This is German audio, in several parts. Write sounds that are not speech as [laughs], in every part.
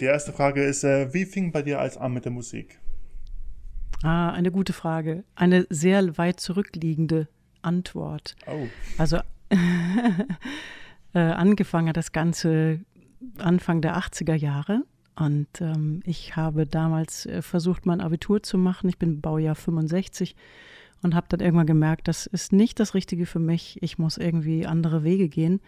Die erste Frage ist, äh, wie fing bei dir alles an mit der Musik? Ah, eine gute Frage. Eine sehr weit zurückliegende Antwort. Oh. Also [laughs] äh, angefangen hat das Ganze Anfang der 80er Jahre. Und ähm, ich habe damals äh, versucht, mein Abitur zu machen. Ich bin Baujahr 65 und habe dann irgendwann gemerkt, das ist nicht das Richtige für mich. Ich muss irgendwie andere Wege gehen.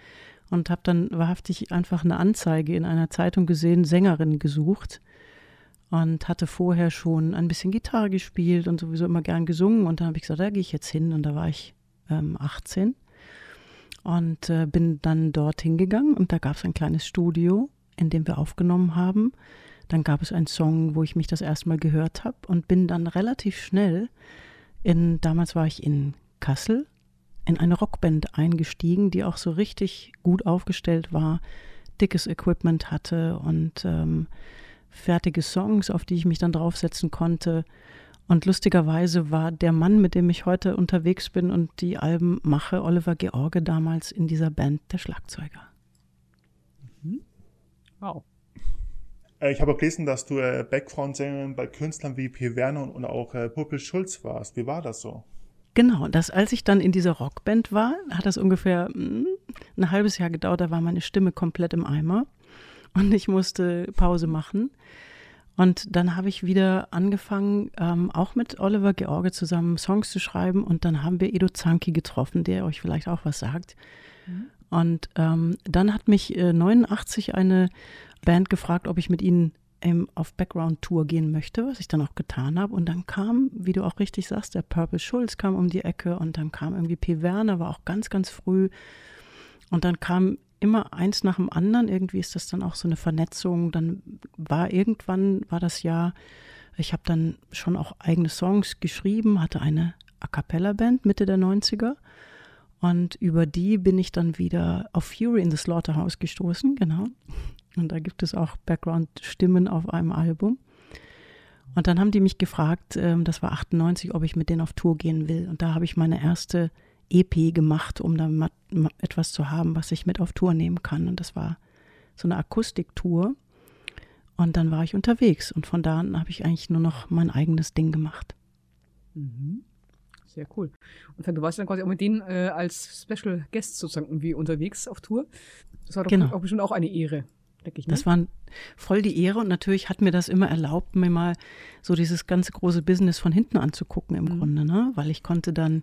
Und habe dann wahrhaftig einfach eine Anzeige in einer Zeitung gesehen, Sängerin gesucht. Und hatte vorher schon ein bisschen Gitarre gespielt und sowieso immer gern gesungen. Und dann habe ich gesagt, da gehe ich jetzt hin. Und da war ich ähm, 18 und äh, bin dann dorthin gegangen und da gab es ein kleines Studio, in dem wir aufgenommen haben. Dann gab es einen Song, wo ich mich das erste Mal gehört habe und bin dann relativ schnell in, damals war ich in Kassel, in eine Rockband eingestiegen, die auch so richtig gut aufgestellt war, dickes Equipment hatte und ähm, fertige Songs, auf die ich mich dann draufsetzen konnte. Und lustigerweise war der Mann, mit dem ich heute unterwegs bin und die Alben mache, Oliver George, damals in dieser Band der Schlagzeuger. Mhm. Wow. Äh, ich habe auch gelesen, dass du äh, Background-Sängerin bei Künstlern wie P. Werner und auch äh, Puppel Schulz warst. Wie war das so? Genau, das, als ich dann in dieser Rockband war, hat das ungefähr mh, hm, ein halbes Jahr gedauert, da war meine Stimme komplett im Eimer und ich musste Pause machen. Und dann habe ich wieder angefangen, ähm, auch mit Oliver George zusammen Songs zu schreiben. Und dann haben wir Edo Zanki getroffen, der euch vielleicht auch was sagt. Mhm. Und ähm, dann hat mich äh, 89 eine Band gefragt, ob ich mit ihnen ähm, auf Background-Tour gehen möchte, was ich dann auch getan habe. Und dann kam, wie du auch richtig sagst, der Purple Schulz kam um die Ecke und dann kam irgendwie P. Werner, war auch ganz, ganz früh. Und dann kam immer eins nach dem anderen. Irgendwie ist das dann auch so eine Vernetzung. Dann war irgendwann, war das Jahr, ich habe dann schon auch eigene Songs geschrieben, hatte eine A Cappella-Band Mitte der 90er. Und über die bin ich dann wieder auf Fury in the Slaughterhouse gestoßen, genau. Und da gibt es auch Background-Stimmen auf einem Album. Und dann haben die mich gefragt, ähm, das war 98, ob ich mit denen auf Tour gehen will. Und da habe ich meine erste EP gemacht, um dann etwas zu haben, was ich mit auf Tour nehmen kann. Und das war so eine Akustiktour. Und dann war ich unterwegs und von da an habe ich eigentlich nur noch mein eigenes Ding gemacht. Mhm. Sehr cool. Und du warst dann quasi auch mit denen äh, als Special Guest sozusagen irgendwie unterwegs auf Tour. Das war doch genau. auch bestimmt auch eine Ehre denke ich. Ne? Das war voll die Ehre und natürlich hat mir das immer erlaubt, mir mal so dieses ganze große Business von hinten anzugucken im mhm. Grunde, ne? weil ich konnte dann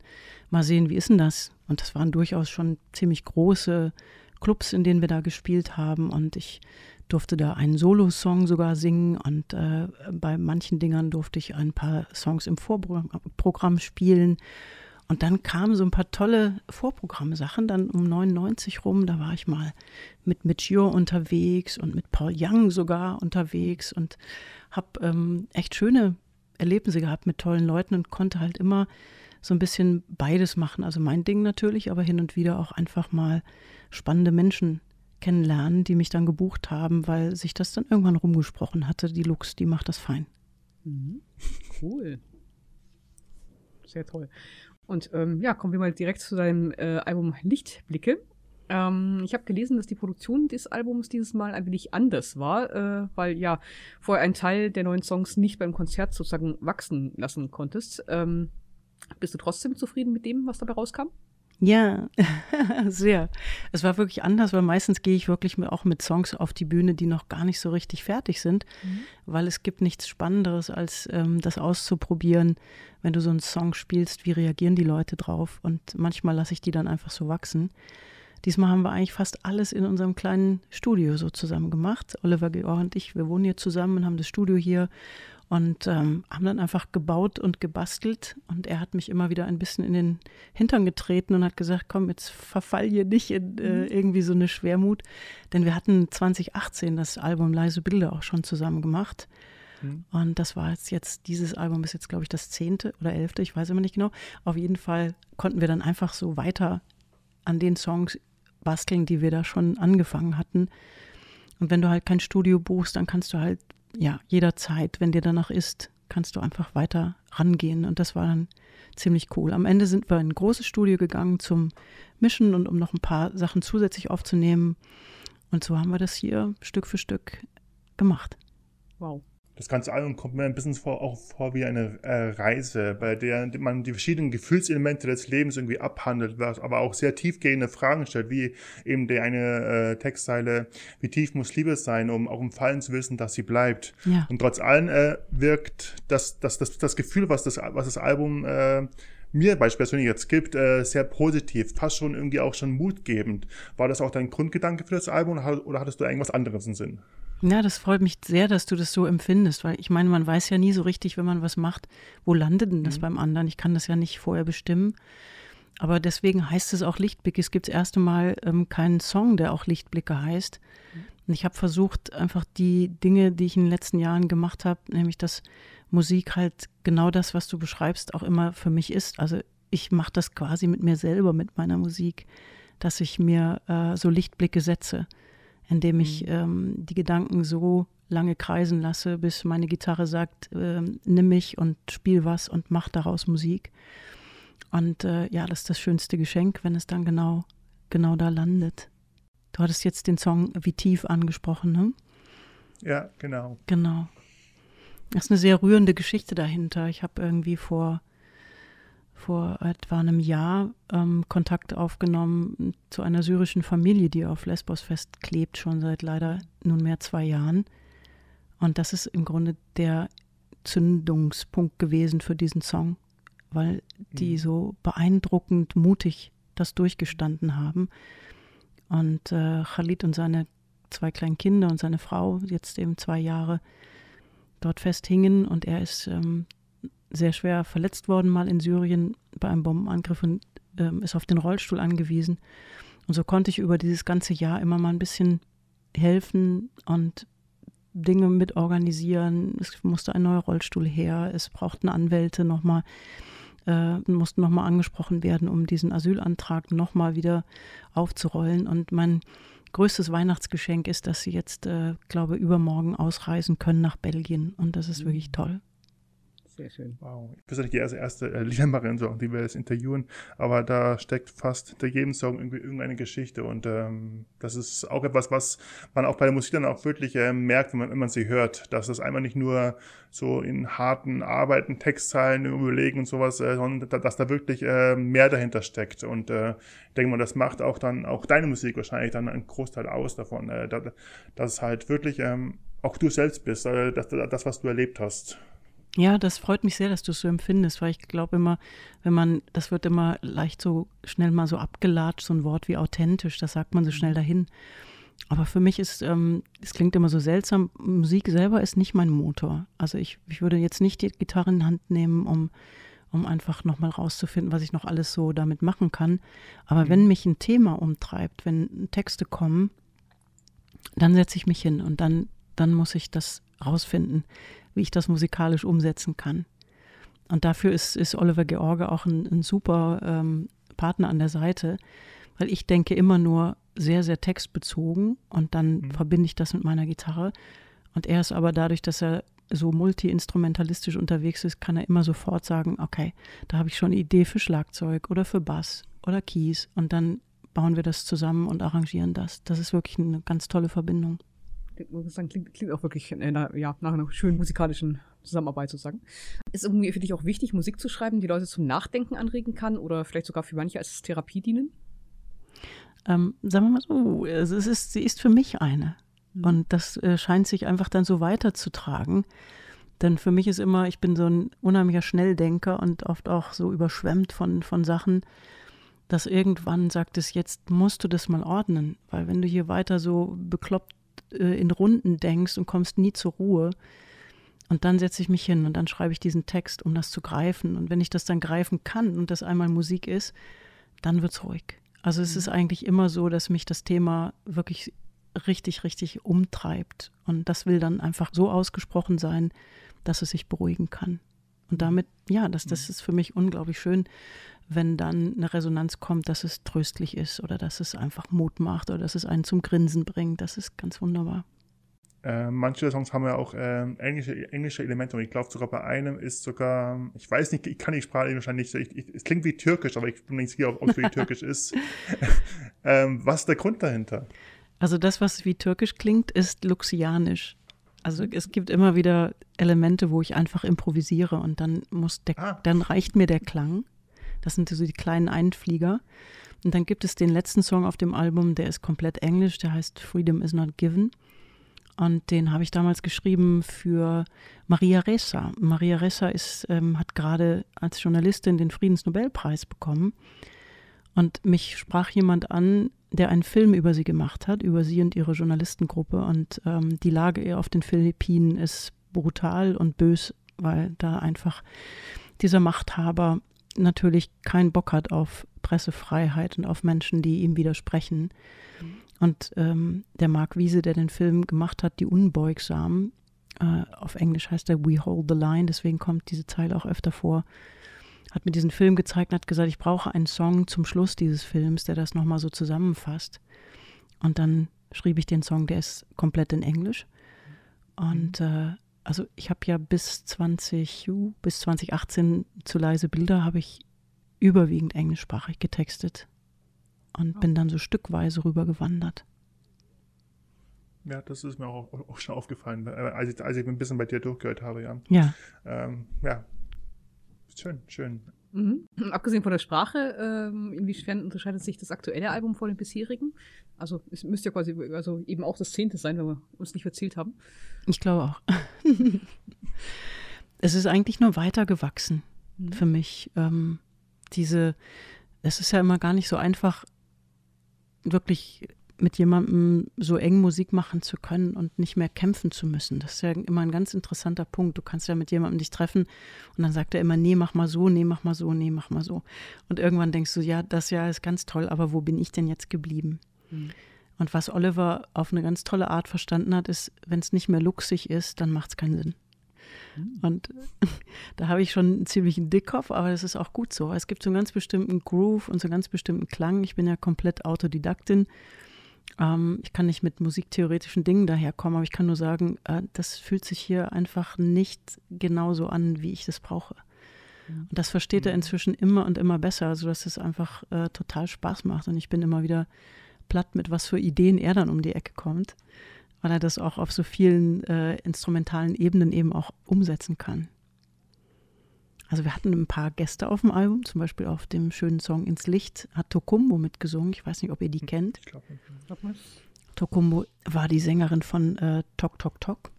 mal sehen, wie ist denn das? Und das waren durchaus schon ziemlich große Clubs, in denen wir da gespielt haben und ich durfte da einen Solo-Song sogar singen und äh, bei manchen Dingern durfte ich ein paar Songs im Vorprogramm spielen und dann kamen so ein paar tolle Vorprogrammsachen, dann um 99 rum, da war ich mal mit Mitch Ure unterwegs und mit Paul Young sogar unterwegs und habe ähm, echt schöne Erlebnisse gehabt mit tollen Leuten und konnte halt immer so ein bisschen beides machen. Also mein Ding natürlich, aber hin und wieder auch einfach mal spannende Menschen kennenlernen, die mich dann gebucht haben, weil sich das dann irgendwann rumgesprochen hatte. Die Lux, die macht das fein. Mhm. Cool. Sehr toll. Und ähm, ja, kommen wir mal direkt zu deinem äh, Album Lichtblicke. Ähm, ich habe gelesen, dass die Produktion des Albums dieses Mal ein wenig anders war, äh, weil ja vorher ein Teil der neuen Songs nicht beim Konzert sozusagen wachsen lassen konntest. Ähm, bist du trotzdem zufrieden mit dem, was dabei rauskam? Ja, [laughs] sehr. Es war wirklich anders, weil meistens gehe ich wirklich auch mit Songs auf die Bühne, die noch gar nicht so richtig fertig sind, mhm. weil es gibt nichts Spannenderes, als ähm, das auszuprobieren, wenn du so einen Song spielst, wie reagieren die Leute drauf? Und manchmal lasse ich die dann einfach so wachsen. Diesmal haben wir eigentlich fast alles in unserem kleinen Studio so zusammen gemacht. Oliver Georg und ich, wir wohnen hier zusammen und haben das Studio hier und ähm, haben dann einfach gebaut und gebastelt. Und er hat mich immer wieder ein bisschen in den Hintern getreten und hat gesagt, komm, jetzt verfall hier nicht in äh, mhm. irgendwie so eine Schwermut. Denn wir hatten 2018 das Album Leise Bilder auch schon zusammen gemacht. Mhm. Und das war jetzt, jetzt, dieses Album ist jetzt, glaube ich, das zehnte oder elfte, ich weiß immer nicht genau. Auf jeden Fall konnten wir dann einfach so weiter an den Songs basteln, die wir da schon angefangen hatten. Und wenn du halt kein Studio buchst, dann kannst du halt ja, jederzeit, wenn dir danach ist, kannst du einfach weiter rangehen. Und das war dann ziemlich cool. Am Ende sind wir in ein großes Studio gegangen zum Mischen und um noch ein paar Sachen zusätzlich aufzunehmen. Und so haben wir das hier Stück für Stück gemacht. Wow. Das ganze Album kommt mir ein bisschen vor, auch vor wie eine äh, Reise, bei der man die verschiedenen Gefühlselemente des Lebens irgendwie abhandelt, aber auch sehr tiefgehende Fragen stellt, wie eben die eine äh, Textzeile, wie tief muss Liebe sein, um auch im Fallen zu wissen, dass sie bleibt. Ja. Und trotz allem äh, wirkt das, das, das, das Gefühl, was das, was das Album äh, mir beispielsweise jetzt gibt, äh, sehr positiv, fast schon irgendwie auch schon mutgebend. War das auch dein Grundgedanke für das Album oder hattest du irgendwas anderes im Sinn? Ja, das freut mich sehr, dass du das so empfindest, weil ich meine, man weiß ja nie so richtig, wenn man was macht, wo landet denn das mhm. beim anderen? Ich kann das ja nicht vorher bestimmen. Aber deswegen heißt es auch Lichtblicke. Es gibt das erste Mal ähm, keinen Song, der auch Lichtblicke heißt. Mhm. Und ich habe versucht, einfach die Dinge, die ich in den letzten Jahren gemacht habe, nämlich dass Musik halt genau das, was du beschreibst, auch immer für mich ist. Also ich mache das quasi mit mir selber, mit meiner Musik, dass ich mir äh, so Lichtblicke setze indem ich mhm. ähm, die Gedanken so lange kreisen lasse, bis meine Gitarre sagt, äh, nimm mich und spiel was und mach daraus Musik. Und äh, ja, das ist das schönste Geschenk, wenn es dann genau, genau da landet. Du hattest jetzt den Song Wie tief angesprochen, ne? Ja, genau. Genau. Das ist eine sehr rührende Geschichte dahinter. Ich habe irgendwie vor vor etwa einem Jahr ähm, Kontakt aufgenommen zu einer syrischen Familie, die auf Lesbos festklebt, schon seit leider nunmehr zwei Jahren. Und das ist im Grunde der Zündungspunkt gewesen für diesen Song, weil die mhm. so beeindruckend mutig das durchgestanden haben. Und äh, Khalid und seine zwei kleinen Kinder und seine Frau, jetzt eben zwei Jahre, dort festhingen und er ist ähm, sehr schwer verletzt worden, mal in Syrien bei einem Bombenangriff und ähm, ist auf den Rollstuhl angewiesen. Und so konnte ich über dieses ganze Jahr immer mal ein bisschen helfen und Dinge mitorganisieren. Es musste ein neuer Rollstuhl her, es brauchten Anwälte nochmal, äh, mussten nochmal angesprochen werden, um diesen Asylantrag nochmal wieder aufzurollen. Und mein größtes Weihnachtsgeschenk ist, dass sie jetzt, äh, glaube übermorgen ausreisen können nach Belgien. Und das ist wirklich toll. Sehr schön. Wow. Ich bin nicht die erste, erste äh, Liedermacherin, so, die wir jetzt interviewen, aber da steckt fast hinter jedem Song irgendwie irgendeine Geschichte und ähm, das ist auch etwas, was man auch bei der Musik dann auch wirklich äh, merkt, wenn man, wenn man sie hört, dass das einmal nicht nur so in harten Arbeiten, Textzeilen überlegen und sowas, äh, sondern dass da wirklich äh, mehr dahinter steckt und äh, ich denke mal, das macht auch dann auch deine Musik wahrscheinlich dann einen Großteil aus davon, äh, dass, dass es halt wirklich ähm, auch du selbst bist, äh, das, das, was du erlebt hast. Ja, das freut mich sehr, dass du es so empfindest, weil ich glaube immer, wenn man, das wird immer leicht so schnell mal so abgelatscht, so ein Wort wie authentisch, das sagt man so schnell dahin. Aber für mich ist, ähm, es klingt immer so seltsam, Musik selber ist nicht mein Motor. Also ich, ich würde jetzt nicht die Gitarre in Hand nehmen, um, um einfach nochmal rauszufinden, was ich noch alles so damit machen kann. Aber mhm. wenn mich ein Thema umtreibt, wenn Texte kommen, dann setze ich mich hin und dann, dann muss ich das rausfinden wie ich das musikalisch umsetzen kann. Und dafür ist, ist Oliver George auch ein, ein super ähm, Partner an der Seite, weil ich denke immer nur sehr, sehr textbezogen und dann mhm. verbinde ich das mit meiner Gitarre. Und er ist aber dadurch, dass er so multi-instrumentalistisch unterwegs ist, kann er immer sofort sagen, okay, da habe ich schon eine Idee für Schlagzeug oder für Bass oder Keys und dann bauen wir das zusammen und arrangieren das. Das ist wirklich eine ganz tolle Verbindung muss sagen, klingt, klingt auch wirklich einer, ja, nach einer schönen musikalischen Zusammenarbeit sozusagen. Ist irgendwie für dich auch wichtig, Musik zu schreiben, die Leute zum Nachdenken anregen kann oder vielleicht sogar für manche als Therapie dienen? Ähm, sagen wir mal so, es ist, sie ist für mich eine. Mhm. Und das äh, scheint sich einfach dann so weiterzutragen. Denn für mich ist immer, ich bin so ein unheimlicher Schnelldenker und oft auch so überschwemmt von, von Sachen, dass irgendwann sagt es, jetzt musst du das mal ordnen. Weil wenn du hier weiter so bekloppt äh, in Runden denkst und kommst nie zur Ruhe. Und dann setze ich mich hin und dann schreibe ich diesen Text, um das zu greifen. Und wenn ich das dann greifen kann und das einmal Musik ist, dann wird es ruhig. Also es ist mhm. eigentlich immer so, dass mich das Thema wirklich richtig, richtig umtreibt. Und das will dann einfach so ausgesprochen sein, dass es sich beruhigen kann. Und mhm. damit, ja, das, das mhm. ist für mich unglaublich schön, wenn dann eine Resonanz kommt, dass es tröstlich ist oder dass es einfach Mut macht oder dass es einen zum Grinsen bringt. Das ist ganz wunderbar. Äh, manche Songs haben ja auch äh, englische, englische Elemente und ich glaube sogar bei einem ist sogar, ich weiß nicht, ich kann die Sprache wahrscheinlich nicht, ich, ich, es klingt wie Türkisch, aber ich bin nicht sicher, ob es wie [laughs] Türkisch ist. ähm, was ist der Grund dahinter? Also das, was wie Türkisch klingt, ist Luxianisch. Also es gibt immer wieder Elemente, wo ich einfach improvisiere und dann muss der, Ah. dann reicht mir der Klang. Das sind so die kleinen Einflieger. Und dann gibt es den letzten Song auf dem Album, der ist komplett englisch, der heißt Freedom is not given. Und den habe ich damals geschrieben für Maria Ressa. Maria Ressa ist, ähm, hat gerade als Journalistin den Friedensnobelpreis bekommen. Und mich sprach jemand an, der einen Film über sie gemacht hat, über sie und ihre Journalistengruppe. Und ähm, die Lage auf den Philippinen ist brutal und bös, weil da einfach dieser Machthaber natürlich keinen Bock hat auf Pressefreiheit und auf Menschen, die ihm widersprechen. Und ähm, der Mark Wiese, der den Film gemacht hat, Die Unbeugsamen, äh, auf Englisch heißt er We Hold the Line, deswegen kommt diese Zeile auch öfter vor, hat mir diesen Film gezeigt und hat gesagt, ich brauche einen Song zum Schluss dieses Films, der das nochmal so zusammenfasst. Und dann schrieb ich den Song, der ist komplett in Englisch. Und äh, also ich habe ja bis 20, uh, bis 2018 zu leise Bilder habe ich überwiegend englischsprachig getextet und bin dann so stückweise rübergewandert. Ja, das ist mir auch, auch schon aufgefallen, äh, als ich, als ich ein bisschen bei dir durchgehört habe, ja. Ja, Ähm, ja. Schön, schön. Mhm. [clears throat] Abgesehen von der Sprache, ähm, inwiefern unterscheidet sich das aktuelle Album von dem bisherigen? Also es müsste ja quasi also eben auch das zehnte sein, wenn wir uns nicht erzählt haben. ich glaube auch. [laughs] es ist eigentlich nur weitergewachsen Mhm. für mich. Ähm, diese, es ist ja immer gar nicht so einfach, wirklich mit jemandem so eng Musik machen zu können und nicht mehr kämpfen zu müssen. Das ist ja immer ein ganz interessanter Punkt. Du kannst ja mit jemandem dich treffen und dann sagt er immer, nee, mach mal so, nee, mach mal so, nee, mach mal so. Und irgendwann denkst du, ja, das Jahr ist ganz toll, aber wo bin ich denn jetzt geblieben? Mhm. Und was Oliver auf eine ganz tolle Art verstanden hat, ist, wenn es nicht mehr luxig ist, dann macht es keinen Sinn. Und [laughs] da habe ich schon einen ziemlichen Dickkopf, aber das ist auch gut so. Es gibt so einen ganz bestimmten Groove und so einen ganz bestimmten Klang. Ich bin ja komplett Autodidaktin. Ähm, ich kann nicht mit musiktheoretischen Dingen daherkommen, aber ich kann nur sagen, äh, das fühlt sich hier einfach nicht genauso an, wie ich das brauche. Und das versteht er inzwischen immer und immer besser, sodass es einfach äh, total Spaß macht. Und ich bin immer wieder platt, mit was für Ideen er dann um die Ecke kommt, weil er das auch auf so vielen äh, instrumentalen Ebenen eben auch umsetzen kann. Also wir hatten ein paar Gäste auf dem Album, zum Beispiel auf dem schönen Song Ins Licht hat Tokumbo mitgesungen. Ich weiß nicht, ob ihr die kennt. Ich glaube, mal. Tokumbo war die Sängerin von äh, Tok Tok Tok.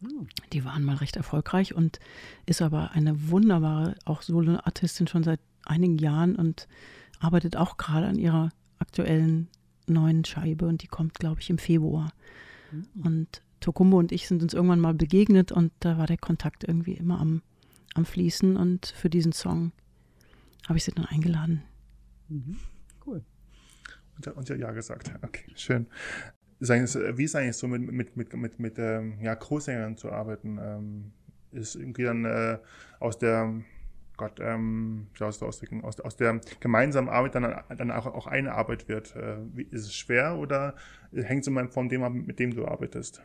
Hm. Die waren mal recht erfolgreich und ist aber eine wunderbare, auch Solo-Artistin schon seit einigen Jahren und arbeitet auch gerade an ihrer aktuellen neuen Scheibe und die kommt, glaube ich, im Februar. Und Tokumbo und ich sind uns irgendwann mal begegnet und da war der Kontakt irgendwie immer am, am Fließen und für diesen Song habe ich sie dann eingeladen. Mhm. Cool. Und, und ja, ja gesagt. Okay, schön. Wie ist eigentlich so mit, mit, mit, mit, mit ähm, ja, Großsängern zu arbeiten? Ähm, ist irgendwie dann äh, aus der Gott, ähm, das ausdrücken, aus, aus der gemeinsamen Arbeit dann, dann auch, auch eine Arbeit wird. Äh, ist es schwer oder hängt es immer von dem ab, mit dem du arbeitest?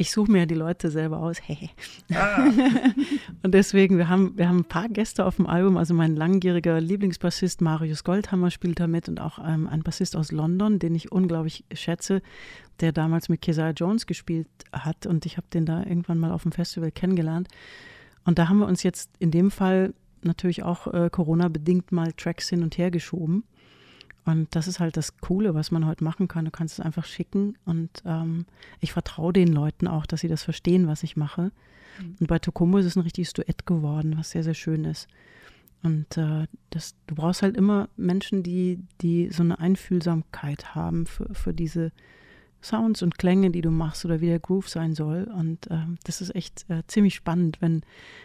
Ich suche mir ja die Leute selber aus. Hehe. Ah, [laughs] Und deswegen, wir haben, wir haben ein paar Gäste auf dem Album. Also mein langjähriger Lieblingsbassist Marius Goldhammer spielt da mit und auch ähm, ein Bassist aus London, den ich unglaublich schätze, der damals mit Keziah Jones gespielt hat. Und ich habe den da irgendwann mal auf dem Festival kennengelernt. Und da haben wir uns jetzt in dem Fall natürlich auch äh, Corona-bedingt mal Tracks hin und her geschoben. Und das ist halt das Coole, was man heute machen kann. Du kannst es einfach schicken und ähm, ich vertraue den Leuten auch, dass sie das verstehen, was ich mache. Und bei Tokumbo ist es ein richtiges Duett geworden, was sehr, sehr schön ist. Und äh, das, du brauchst halt immer Menschen, die, die so eine Einfühlsamkeit haben für, für diese Sounds und Klänge, die du machst oder wie der Groove sein soll. Und ähm, das ist echt äh, ziemlich spannend, wenn,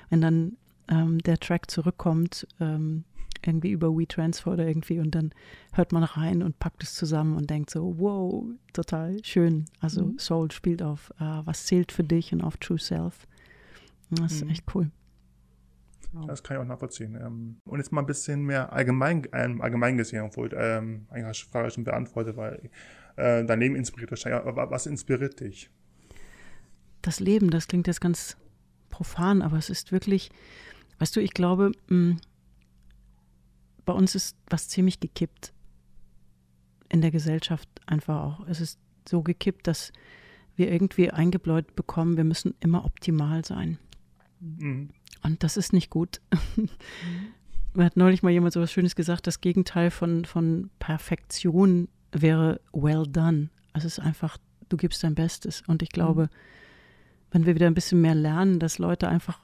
wenn dann ähm, der Track zurückkommt, ähm, irgendwie über WeTransfer oder irgendwie und dann hört man rein und packt es zusammen und denkt so, wow, total schön. Also Mhm. Soul spielt auf äh, Was zählt für dich und auf True Self. Das ist Mhm. echt cool. das kann ich auch nachvollziehen. Ähm, und jetzt mal ein bisschen mehr allgemein, ähm, allgemein gesehen, obwohl ähm, eigentlich hast du die Frage schon beantwortet, weil äh, dein Leben inspiriert wahrscheinlich. Aber was inspiriert dich? das Leben, das klingt jetzt ganz profan, aber es ist wirklich, weißt du, ich glaube, mh, bei uns ist was ziemlich gekippt in der Gesellschaft einfach auch. Es ist so gekippt, dass wir irgendwie eingebläut bekommen, wir müssen immer optimal sein. Mhm. Und das ist nicht gut. Mhm. [laughs] Mir hat neulich mal jemand so was Schönes gesagt, das Gegenteil von, von Perfektion wäre well done. Also es ist einfach, du gibst dein Bestes. Und ich glaube, mhm. wenn wir wieder ein bisschen mehr lernen, dass Leute einfach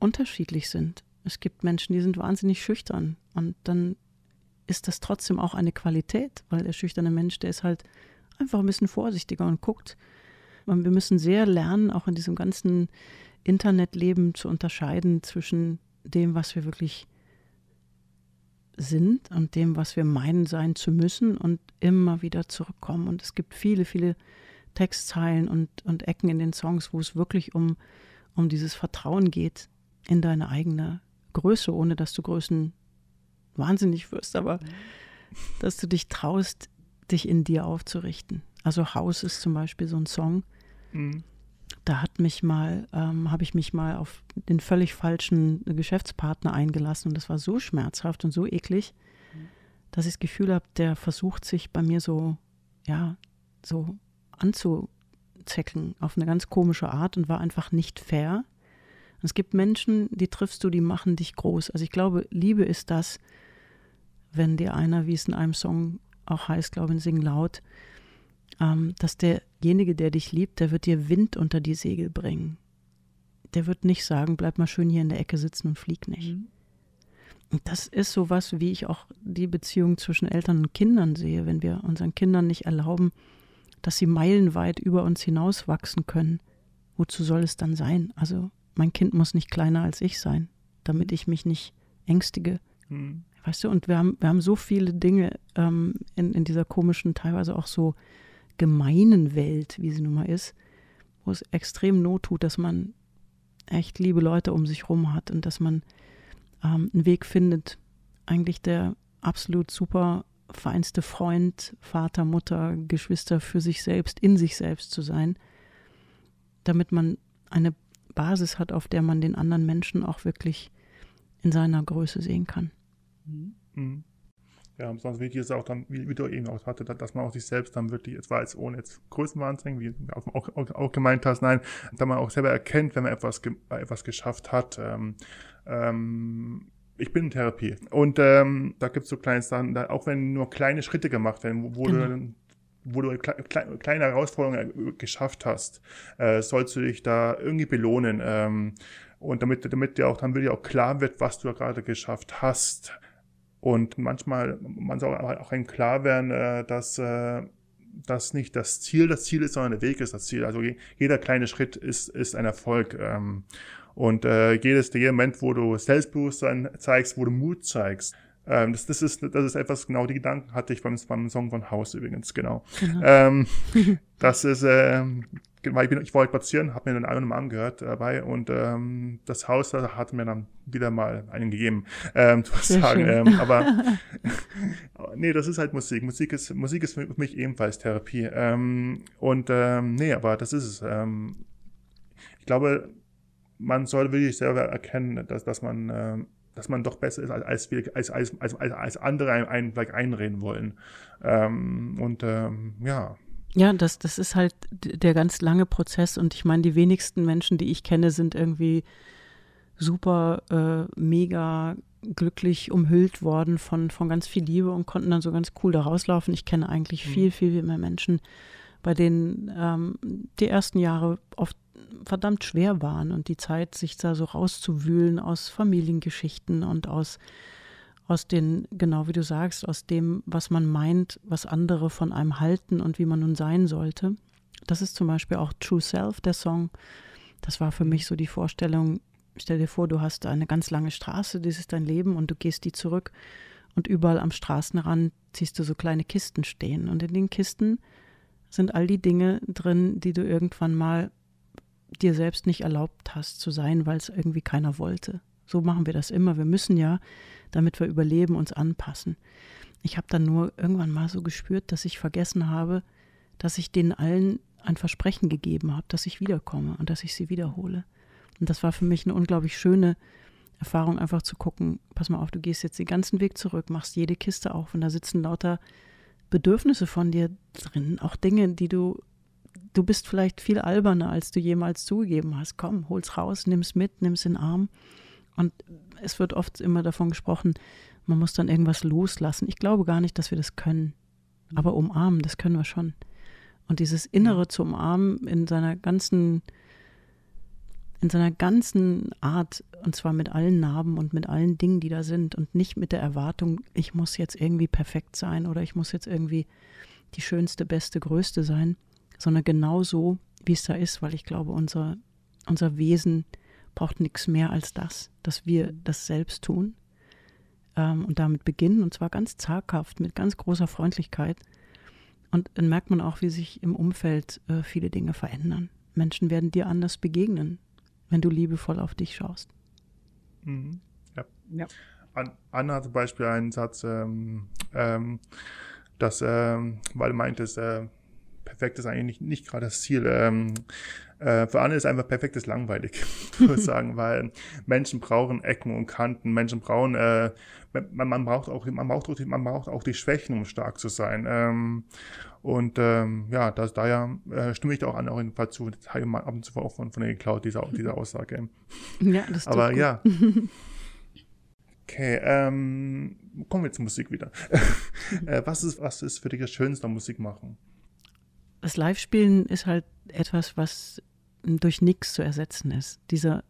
unterschiedlich sind. Es gibt Menschen, die sind wahnsinnig schüchtern. Und dann ist das trotzdem auch eine Qualität, weil der schüchterne Mensch, der ist halt einfach ein bisschen vorsichtiger und guckt. Und wir müssen sehr lernen, auch in diesem ganzen Internetleben zu unterscheiden zwischen dem, was wir wirklich sind und dem, was wir meinen sein zu müssen und immer wieder zurückkommen. Und es gibt viele, viele Textzeilen und, und Ecken in den Songs, wo es wirklich um, um dieses Vertrauen geht in deine eigene Größe, ohne dass du Größen wahnsinnig wirst, aber dass du dich traust, dich in dir aufzurichten. Also Haus ist zum Beispiel so ein Song. Mhm da hat mich mal, ähm, habe ich mich mal auf den völlig falschen Geschäftspartner eingelassen und das war so schmerzhaft und so eklig, mhm. dass ich das Gefühl habe, der versucht sich bei mir so, ja, so anzuzecken auf eine ganz komische Art und war einfach nicht fair. Und es gibt Menschen, die triffst du, die machen dich groß. Also ich glaube, Liebe ist das, wenn dir einer, wie es in einem Song auch heißt, glaube ich, Sing laut, ähm, dass derjenige, der dich liebt, der wird dir Wind unter die Segel bringen. Der wird nicht sagen, bleib mal schön hier in der Ecke sitzen und flieg nicht. Mhm. Und das ist sowas, wie ich auch die Beziehung zwischen Eltern und Kindern sehe, wenn wir unseren Kindern nicht erlauben, dass sie meilenweit über uns hinaus wachsen können. Wozu soll es dann sein? Also mein Kind muss nicht kleiner als ich sein, damit ich mich nicht ängstige. Mhm. Weißt du, und wir haben, wir haben so viele Dinge ähm, in, in dieser komischen, teilweise auch so gemeinen Welt, wie sie nun mal ist, wo es extrem not tut, dass man echt liebe Leute um sich rum hat und dass man ähm, einen Weg findet, eigentlich der absolut super feinste Freund, Vater, Mutter, Geschwister für sich selbst, in sich selbst zu sein, damit man eine Basis hat, auf der man den anderen Menschen auch wirklich in seiner Größe sehen kann. Mhm. mhm. Ja, besonders wichtig ist auch dann, wie, wie du eben auch hatte, dass man auch sich selbst dann wirklich, es war jetzt ohne jetzt Größenwahnsinn, wie du auch, auch, auch, gemeint hast, nein, dass man auch selber erkennt, wenn man etwas, etwas geschafft hat. Ähm, ähm, ich bin in Therapie. Und ähm, da gibt es so kleine Sachen, da, auch wenn nur kleine Schritte gemacht werden, wo, genau. du wo du kleine Herausforderungen geschafft hast, äh, sollst du dich da irgendwie belohnen. Ähm, und damit, damit dir auch dann wirklich auch klar wird, was du gerade geschafft hast. Und manchmal, man soll auch ein klar werden, äh, dass äh, das nicht das Ziel das Ziel ist, sondern der Weg ist das Ziel. Also jeder kleine Schritt ist, ist ein Erfolg. Ähm, und äh, jedes, jeder Moment, wo du Selbstbewusstsein zeigst, wo du Mut zeigst, ähm, das, das, ist, das ist etwas, genau die Gedanken hatte ich beim, beim Song von Haus übrigens, genau. genau. Ähm, [laughs] das ist, ähm, weil ich, bin, ich wollte spazieren, habe mir dann einen angehört dabei und ähm, das Haus da hat mir dann wieder mal einen gegeben, ähm, [laughs] zu sagen. Ähm, aber [laughs] [laughs] nee, das ist halt Musik. Musik ist Musik ist für mich ebenfalls Therapie. Ähm, und ähm, nee, aber das ist es. Ähm, ich glaube, man soll wirklich selber erkennen, dass, dass man ähm, dass man doch besser ist, als, als, als, als, als andere einen, einen vielleicht einreden wollen. Ähm, und ähm, ja, ja, das, das ist halt der ganz lange Prozess und ich meine, die wenigsten Menschen, die ich kenne, sind irgendwie super, äh, mega glücklich umhüllt worden von, von ganz viel Liebe und konnten dann so ganz cool da rauslaufen. Ich kenne eigentlich mhm. viel, viel mehr Menschen, bei denen ähm, die ersten Jahre oft verdammt schwer waren und die Zeit, sich da so rauszuwühlen aus Familiengeschichten und aus aus den, genau wie du sagst, aus dem, was man meint, was andere von einem halten und wie man nun sein sollte. Das ist zum Beispiel auch True Self, der Song. Das war für mich so die Vorstellung, stell dir vor, du hast eine ganz lange Straße, das ist dein Leben und du gehst die zurück und überall am Straßenrand siehst du so kleine Kisten stehen und in den Kisten sind all die Dinge drin, die du irgendwann mal dir selbst nicht erlaubt hast zu sein, weil es irgendwie keiner wollte. So machen wir das immer. Wir müssen ja damit wir überleben, uns anpassen. Ich habe dann nur irgendwann mal so gespürt, dass ich vergessen habe, dass ich denen allen ein Versprechen gegeben habe, dass ich wiederkomme und dass ich sie wiederhole. Und das war für mich eine unglaublich schöne Erfahrung, einfach zu gucken, pass mal auf, du gehst jetzt den ganzen Weg zurück, machst jede Kiste auf und da sitzen lauter Bedürfnisse von dir drin, auch Dinge, die du du bist vielleicht viel alberner, als du jemals zugegeben hast. Komm, hol's raus, nimm's mit, nimm's in den Arm. Und es wird oft immer davon gesprochen, man muss dann irgendwas loslassen. Ich glaube gar nicht, dass wir das können. Aber umarmen, das können wir schon. Und dieses Innere zu umarmen in seiner ganzen, in seiner ganzen Art, und zwar mit allen Narben und mit allen Dingen, die da sind, und nicht mit der Erwartung, ich muss jetzt irgendwie perfekt sein oder ich muss jetzt irgendwie die schönste, beste, größte sein, sondern genau so, wie es da ist, weil ich glaube, unser, unser Wesen braucht nichts mehr als das, dass wir das selbst tun ähm, und damit beginnen, und zwar ganz zaghaft, mit ganz großer Freundlichkeit. Und dann merkt man auch, wie sich im Umfeld äh, viele Dinge verändern. Menschen werden dir anders begegnen, wenn du liebevoll auf dich schaust. Mhm. Ja. ja. An, Anna zum Beispiel einen Satz, ähm, ähm, dass, ähm, weil du meintest, äh, perfekt ist eigentlich nicht, nicht gerade das Ziel. Ähm, äh, für Anne ist einfach perfektes langweilig, [laughs] würde ich sagen, weil Menschen brauchen Ecken und Kanten, Menschen brauchen, äh, man, man, braucht auch, man braucht auch, die, man braucht auch die Schwächen, um stark zu sein. Ähm, und ähm, ja, das, daher äh, stimme ich da auch an, auch in Fall zu. Das habe ich mal ab und zu auch von, von der geklaut, diese, diese Aussage. [laughs] Ja, das ist Aber ja. [laughs] Okay, ähm, kommen wir zur Musik wieder. äh, was, ist, was ist für dich das Schönste am Musik machen? Das Live-Spielen ist halt etwas, was durch nichts zu ersetzen ist. Dieser,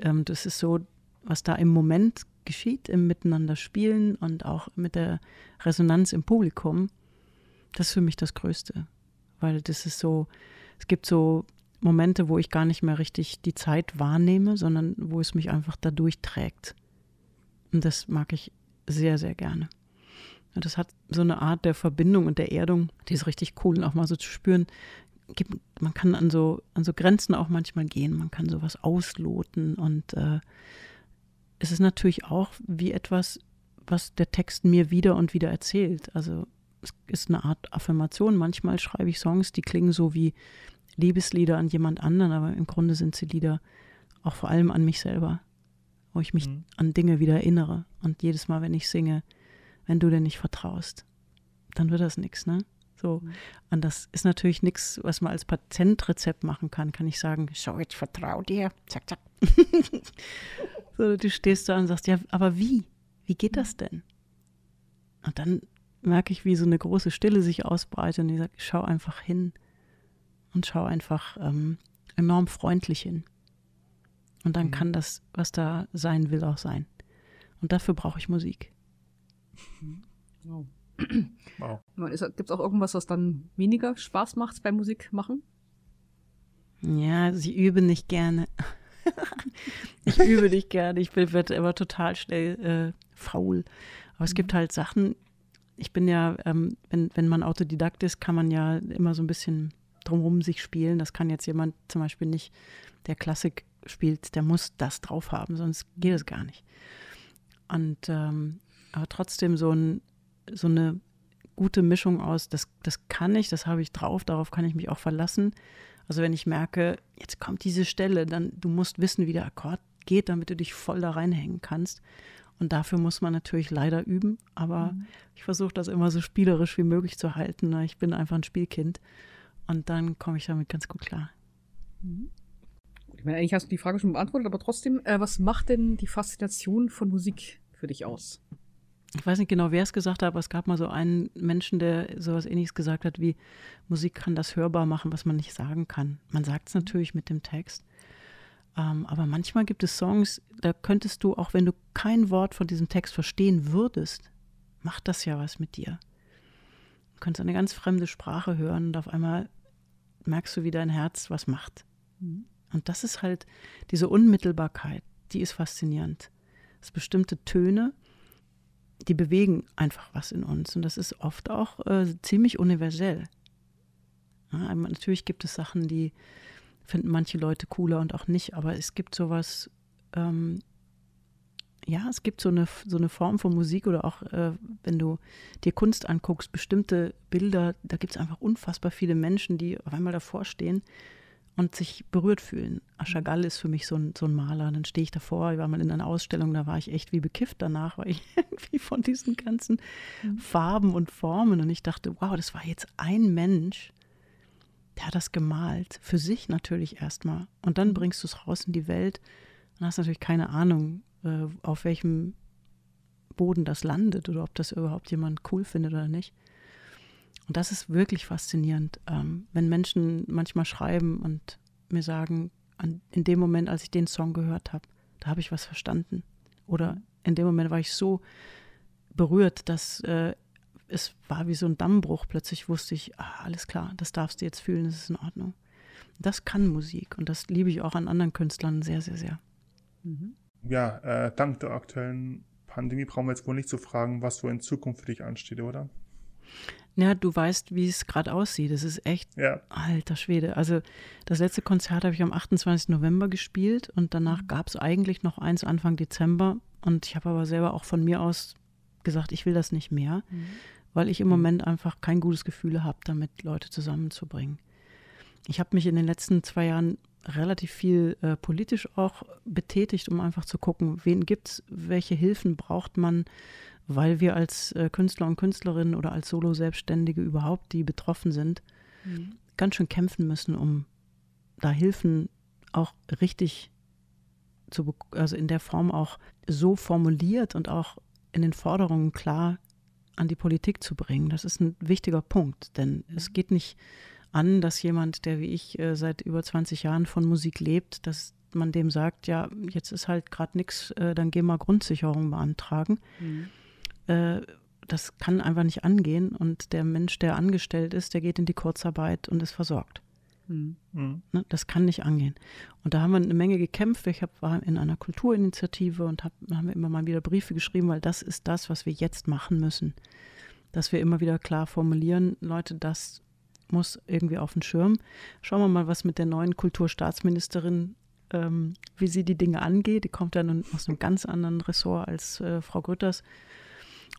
ähm, das ist so, was da im Moment geschieht, im Miteinander spielen und auch mit der Resonanz im Publikum, das ist für mich das Größte. Weil das ist so, es gibt so Momente, wo ich gar nicht mehr richtig die Zeit wahrnehme, sondern wo es mich einfach dadurch trägt. Und das mag ich sehr, sehr gerne. Und das hat so eine Art der Verbindung und der Erdung, die ist richtig cool und auch mal so zu spüren, man kann an so, an so Grenzen auch manchmal gehen, man kann sowas ausloten und äh, es ist natürlich auch wie etwas, was der Text mir wieder und wieder erzählt. Also es ist eine Art Affirmation. Manchmal schreibe ich Songs, die klingen so wie Liebeslieder an jemand anderen, aber im Grunde sind sie Lieder auch vor allem an mich selber, wo ich mich mhm. an Dinge wieder erinnere. Und jedes Mal, wenn ich singe, wenn du dir nicht vertraust, dann wird das nichts, ne? So. Mhm. Und das ist natürlich nichts, was man als Patentrezept machen kann. Kann ich sagen, schau, ich vertraue dir. Zack, zack. [laughs] so, du stehst da und sagst, ja, aber wie? Wie geht das denn? Und dann merke ich, wie so eine große Stille sich ausbreitet und ich sage, schau einfach hin und schau einfach ähm, enorm freundlich hin. Und dann mhm. kann das, was da sein will, auch sein. Und dafür brauche ich Musik. Wow. Wow. Gibt es auch irgendwas, was dann weniger Spaß macht beim Musik machen? Ja, sie übe nicht gerne. [laughs] ich übe nicht gerne. Ich werde immer total schnell äh, faul. Aber es mhm. gibt halt Sachen, ich bin ja, ähm, wenn, wenn man Autodidakt ist, kann man ja immer so ein bisschen drumherum sich spielen. Das kann jetzt jemand zum Beispiel nicht, der Klassik spielt, der muss das drauf haben, sonst geht es gar nicht. Und ähm, aber trotzdem so, ein, so eine gute Mischung aus, das, das kann ich, das habe ich drauf, darauf kann ich mich auch verlassen. Also wenn ich merke, jetzt kommt diese Stelle, dann du musst wissen, wie der Akkord geht, damit du dich voll da reinhängen kannst. Und dafür muss man natürlich leider üben, aber mhm. ich versuche das immer so spielerisch wie möglich zu halten. Ne? Ich bin einfach ein Spielkind und dann komme ich damit ganz gut klar. Mhm. Ich meine, eigentlich hast du die Frage schon beantwortet, aber trotzdem, äh, was macht denn die Faszination von Musik für dich aus? Ich weiß nicht genau, wer es gesagt hat, aber es gab mal so einen Menschen, der sowas ähnliches gesagt hat, wie Musik kann das hörbar machen, was man nicht sagen kann. Man sagt es natürlich mit dem Text. Ähm, aber manchmal gibt es Songs, da könntest du, auch wenn du kein Wort von diesem Text verstehen würdest, macht das ja was mit dir. Du kannst eine ganz fremde Sprache hören und auf einmal merkst du, wie dein Herz was macht. Mhm. Und das ist halt diese Unmittelbarkeit, die ist faszinierend. Es bestimmte Töne, die bewegen einfach was in uns. Und das ist oft auch äh, ziemlich universell. Ja, natürlich gibt es Sachen, die finden manche Leute cooler und auch nicht, aber es gibt sowas, ähm, ja, es gibt so eine, so eine Form von Musik oder auch, äh, wenn du dir Kunst anguckst, bestimmte Bilder, da gibt es einfach unfassbar viele Menschen, die auf einmal davor stehen und sich berührt fühlen. Chagall ist für mich so ein, so ein Maler. Dann stehe ich davor, ich war mal in einer Ausstellung, da war ich echt wie bekifft danach, weil ich [laughs] irgendwie von diesen ganzen mhm. Farben und Formen und ich dachte, wow, das war jetzt ein Mensch, der hat das gemalt, für sich natürlich erstmal. Und dann Mhm. bringst du es raus in die Welt und hast natürlich keine Ahnung, äh, auf welchem Boden das landet oder ob das überhaupt jemand cool findet oder nicht. Und das ist wirklich faszinierend, ähm, wenn Menschen manchmal schreiben und mir sagen, an, in dem Moment, als ich den Song gehört habe, da habe ich was verstanden. Oder in dem Moment war ich so berührt, dass äh, es war wie so ein Dammbruch. Plötzlich wusste ich, ah, alles klar, das darfst du jetzt fühlen, das ist in Ordnung. Das kann Musik und das liebe ich auch an anderen Künstlern sehr, sehr, sehr. Mhm. Ja, äh, dank der aktuellen Pandemie brauchen wir jetzt wohl nicht zu fragen, was so in Zukunft für dich ansteht, oder? Ja, du weißt, wie es gerade aussieht. Es ist echt Ja. Alter Schwede. Also das letzte Konzert habe ich am 28. November gespielt und danach gab es eigentlich noch eins Anfang Dezember. Und ich habe aber selber auch von mir aus gesagt, ich will das nicht mehr, Mhm. weil ich im Moment einfach kein gutes Gefühl habe, damit Leute zusammenzubringen. Ich habe mich in den letzten zwei Jahren relativ viel äh, politisch auch betätigt, um einfach zu gucken, wen gibt's, welche Hilfen braucht man, weil wir als äh, Künstler und Künstlerinnen oder als Solo-Selbstständige überhaupt, die betroffen sind, Mhm. ganz schön kämpfen müssen, um da Hilfen auch richtig zu, also in der Form auch so formuliert und auch in den Forderungen klar an die Politik zu bringen. Das ist ein wichtiger Punkt, denn es geht nicht an, dass jemand, der wie ich äh, seit über 20 Jahren von Musik lebt, dass man dem sagt, ja, jetzt ist halt gerade nichts, äh, dann geh mal Grundsicherung beantragen. Mhm. Äh, das kann einfach nicht angehen und der Mensch, der angestellt ist, der geht in die Kurzarbeit und ist versorgt. Mhm. Das kann nicht angehen. Und da haben wir eine Menge gekämpft. Ich hab, war in einer Kulturinitiative und hab, haben wir immer mal wieder Briefe geschrieben, weil das ist das, was wir jetzt machen müssen. Dass wir immer wieder klar formulieren, Leute, das muss irgendwie auf den Schirm. Schauen wir mal, was mit der neuen Kulturstaatsministerin, ähm, wie sie die Dinge angeht. Die kommt ja nun aus einem ganz anderen Ressort als äh, Frau Grütters.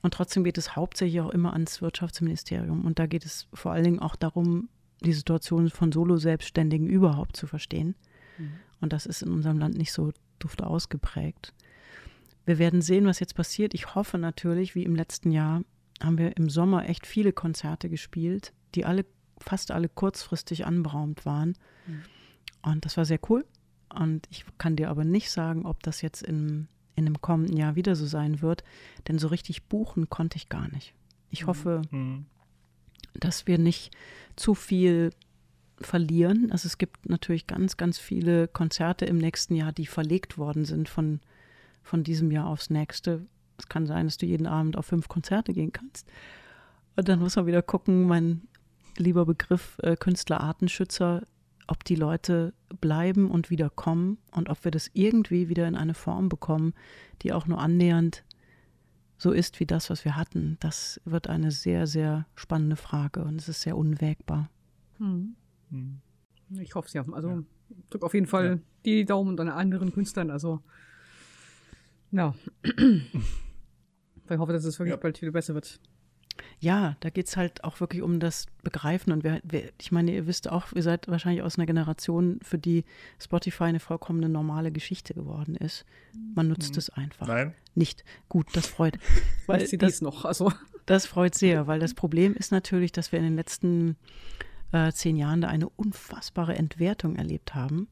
Und trotzdem geht es hauptsächlich auch immer ans Wirtschaftsministerium. Und da geht es vor allen Dingen auch darum, die Situation von Solo-Selbstständigen überhaupt zu verstehen. Mhm. Und das ist in unserem Land nicht so duft ausgeprägt. Wir werden sehen, was jetzt passiert. Ich hoffe natürlich, wie im letzten Jahr, haben wir im Sommer echt viele Konzerte gespielt, die alle, fast alle kurzfristig anberaumt waren. Mhm. Und das war sehr cool. Und ich kann dir aber nicht sagen, ob das jetzt in, in dem kommenden Jahr wieder so sein wird, denn so richtig buchen konnte ich gar nicht. Ich Mhm. hoffe, Mhm. dass wir nicht zu viel verlieren. Also es gibt natürlich ganz, ganz viele Konzerte im nächsten Jahr, die verlegt worden sind von, von diesem Jahr aufs nächste. Es kann sein, dass du jeden Abend auf fünf Konzerte gehen kannst. Und dann muss man wieder gucken, mein lieber Begriff äh, Künstlerartenschützer, ob die Leute bleiben und wieder kommen und ob wir das irgendwie wieder in eine Form bekommen, die auch nur annähernd so ist wie das, was wir hatten. Das wird eine sehr, sehr spannende Frage und es ist sehr unwägbar. Mhm. Mhm. Ich hoffe es ja. Also Ja. drück auf jeden Fall Ja. die Daumen und an anderen Künstlern. Also ja. [clears throat] ich hoffe, dass es wirklich Ja. bald wieder besser wird. Ja, da geht es halt auch wirklich um das Begreifen. Und wir, wir, ich meine, ihr wisst auch, ihr seid wahrscheinlich aus einer Generation, für die Spotify eine vollkommene normale Geschichte geworden ist. Man nutzt Mhm. es einfach. Nein? Nicht. Gut, das freut. [laughs] Weil CDs das, noch. Also das freut sehr, weil das Problem ist natürlich, dass wir in den letzten äh, zehn Jahren da eine unfassbare Entwertung erlebt haben.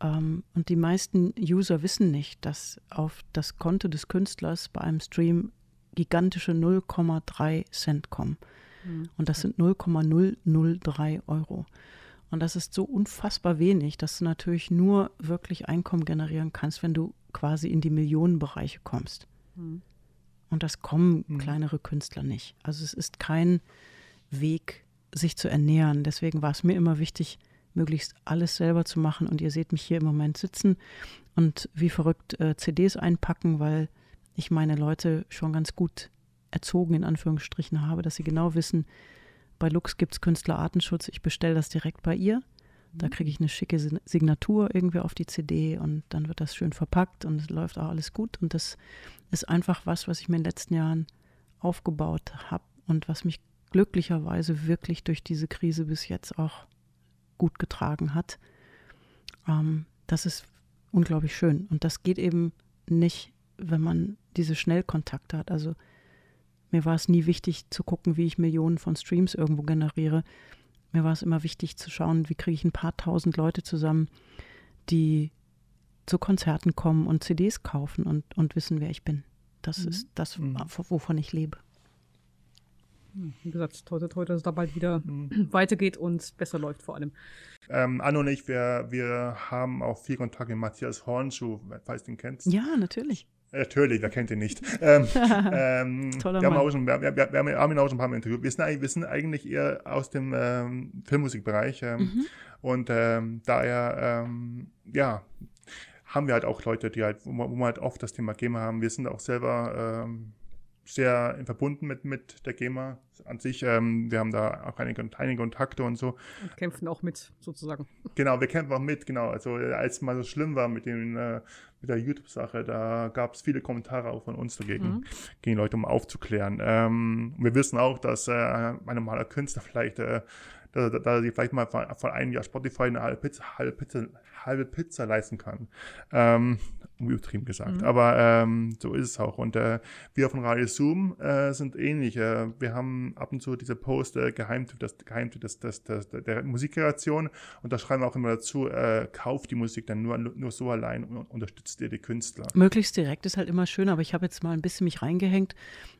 Ähm, und die meisten User wissen nicht, dass auf das Konto des Künstlers bei einem Stream gigantische 0,3 Cent kommen. Mhm. Und das sind 0,003 Euro. Und das ist so unfassbar wenig, dass du natürlich nur wirklich Einkommen generieren kannst, wenn du quasi in die Millionenbereiche kommst. Mhm. Und das kommen Mhm. kleinere Künstler nicht. Also es ist kein Weg, sich zu ernähren. Deswegen war es mir immer wichtig, möglichst alles selber zu machen. Und ihr seht mich hier im Moment sitzen und wie verrückt äh, CDs einpacken, weil ich meine Leute schon ganz gut erzogen, in Anführungsstrichen, habe, dass sie genau wissen, bei Lux gibt es Künstlerartenschutz, ich bestelle das direkt bei ihr. Da kriege ich eine schicke Signatur irgendwie auf die CD und dann wird das schön verpackt und es läuft auch alles gut. Und das ist einfach was, was ich mir in den letzten Jahren aufgebaut habe und was mich glücklicherweise wirklich durch diese Krise bis jetzt auch gut getragen hat. Ähm, das ist unglaublich schön. Und das geht eben nicht, wenn man diese Schnellkontakte hat. Also mir war es nie wichtig zu gucken, wie ich Millionen von Streams irgendwo generiere. mir war es immer wichtig zu schauen, wie kriege ich ein paar tausend Leute zusammen, die zu Konzerten kommen und CDs kaufen und, und wissen, wer ich bin. Das mhm. ist das, mhm. wovon ich lebe. Wie gesagt, heute, heute, dass es da bald wieder mhm. [clears throat] weitergeht und besser läuft vor allem. Ähm, Anno und ich, wir, wir haben auch viel Kontakt mit Matthias Hornschuh, falls du ihn kennst. Ja, natürlich. Natürlich, wer kennt ihn nicht? Ähm, [laughs] ähm, Toller wir, haben auch schon, wir, wir, wir, haben ihn auch schon ein paar Mal interviewt. Wir sind, wir sind eigentlich eher aus dem ähm, Filmmusikbereich. Ähm, mhm. Und ähm, daher, ähm, ja, haben wir halt auch Leute, die halt, wo, wo wir halt oft das Thema GEMA haben. Wir sind auch selber ähm, sehr verbunden mit, mit der GEMA an sich. Ähm, wir haben da auch einige, einige Kontakte und so. Und kämpfen auch mit, sozusagen. Genau, wir kämpfen auch mit, genau. Also als es mal so schlimm war mit, den, äh, mit der YouTube-Sache, da gab es viele Kommentare auch von uns dagegen, mhm. gegen Leute, um aufzuklären. Ähm, wir wissen auch, dass äh, ein normaler Künstler vielleicht äh, da, da, sie vielleicht mal von, von einem Jahr Spotify eine halbe Pizza, halbe Pizza, halbe Pizza leisten kann. Ähm, übertrieben gesagt. Mhm. Aber ähm, so ist es auch. Und äh, wir von Radio Zoom äh, sind ähnlich. Äh, wir haben ab und zu diese Post äh, Geheimtipp, das Geheimtipp das, das, das, der Musikkreation und da schreiben wir auch immer dazu, äh, kauft die Musik dann nur, nur so allein und unterstützt ihr die Künstler. Möglichst direkt ist halt immer schön, aber ich habe jetzt mal ein bisschen mich reingehängt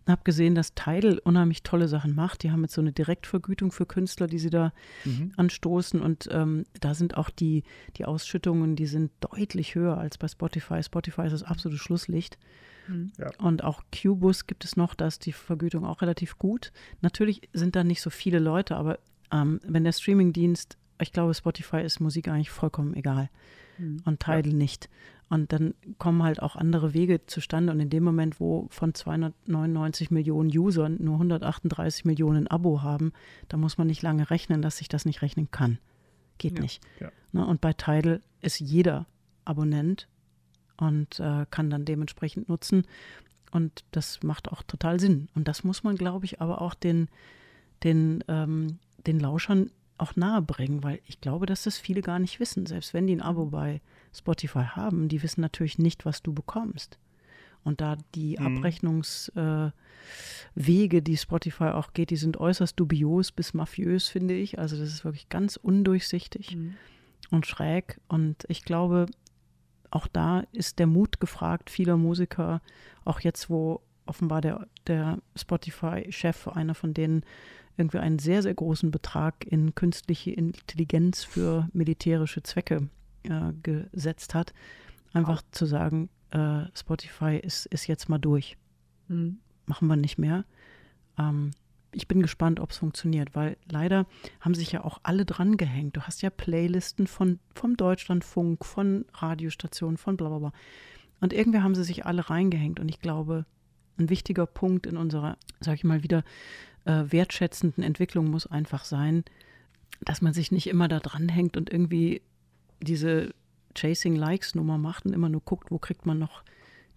und habe gesehen, dass Tidal unheimlich tolle Sachen macht. Die haben jetzt so eine Direktvergütung für Künstler, die sie da mhm. anstoßen und ähm, da sind auch die, die Ausschüttungen, die sind deutlich höher als bei Spotify. Spotify ist das absolute Schlusslicht. Mhm. Ja. Und auch Qbus gibt es noch, da ist die Vergütung auch relativ gut. Natürlich sind da nicht so viele Leute, aber ähm, wenn der Streamingdienst, ich glaube, Spotify ist Musik eigentlich vollkommen egal mhm. und Tidal ja. nicht. Und dann kommen halt auch andere Wege zustande. Und in dem Moment, wo von 299 Millionen Usern nur 138 Millionen Abo haben, da muss man nicht lange rechnen, dass sich das nicht rechnen kann. Geht ja. nicht. Ja. Ne, und bei Tidal ist jeder Abonnent und äh, kann dann dementsprechend nutzen. Und das macht auch total Sinn. Und das muss man, glaube ich, aber auch den, den, ähm, den Lauschern auch nahe bringen, weil ich glaube, dass das viele gar nicht wissen. Selbst wenn die ein Abo bei Spotify haben, die wissen natürlich nicht, was du bekommst. Und da die mhm. Abrechnungswege, die Spotify auch geht, die sind äußerst dubios bis mafiös, finde ich. Also das ist wirklich ganz undurchsichtig mhm. und schräg. Und ich glaube, auch da ist der Mut gefragt vieler Musiker, auch jetzt, wo offenbar der, der Spotify-Chef, einer von denen, irgendwie einen sehr, sehr großen Betrag in künstliche Intelligenz für militärische Zwecke äh, gesetzt hat, einfach zu sagen, äh, Spotify ist, ist jetzt mal durch. Mhm. Machen wir nicht mehr. Ähm, ich bin gespannt, ob es funktioniert, weil leider haben sich ja auch alle dran gehängt. Du hast ja Playlisten von, vom Deutschlandfunk, von Radiostationen, von bla bla bla. Und irgendwie haben sie sich alle reingehängt. Und ich glaube, ein wichtiger Punkt in unserer, sag ich mal wieder, äh, wertschätzenden Entwicklung muss einfach sein, dass man sich nicht immer da dran hängt und irgendwie diese Chasing Likes Nummer macht und immer nur guckt, wo kriegt man noch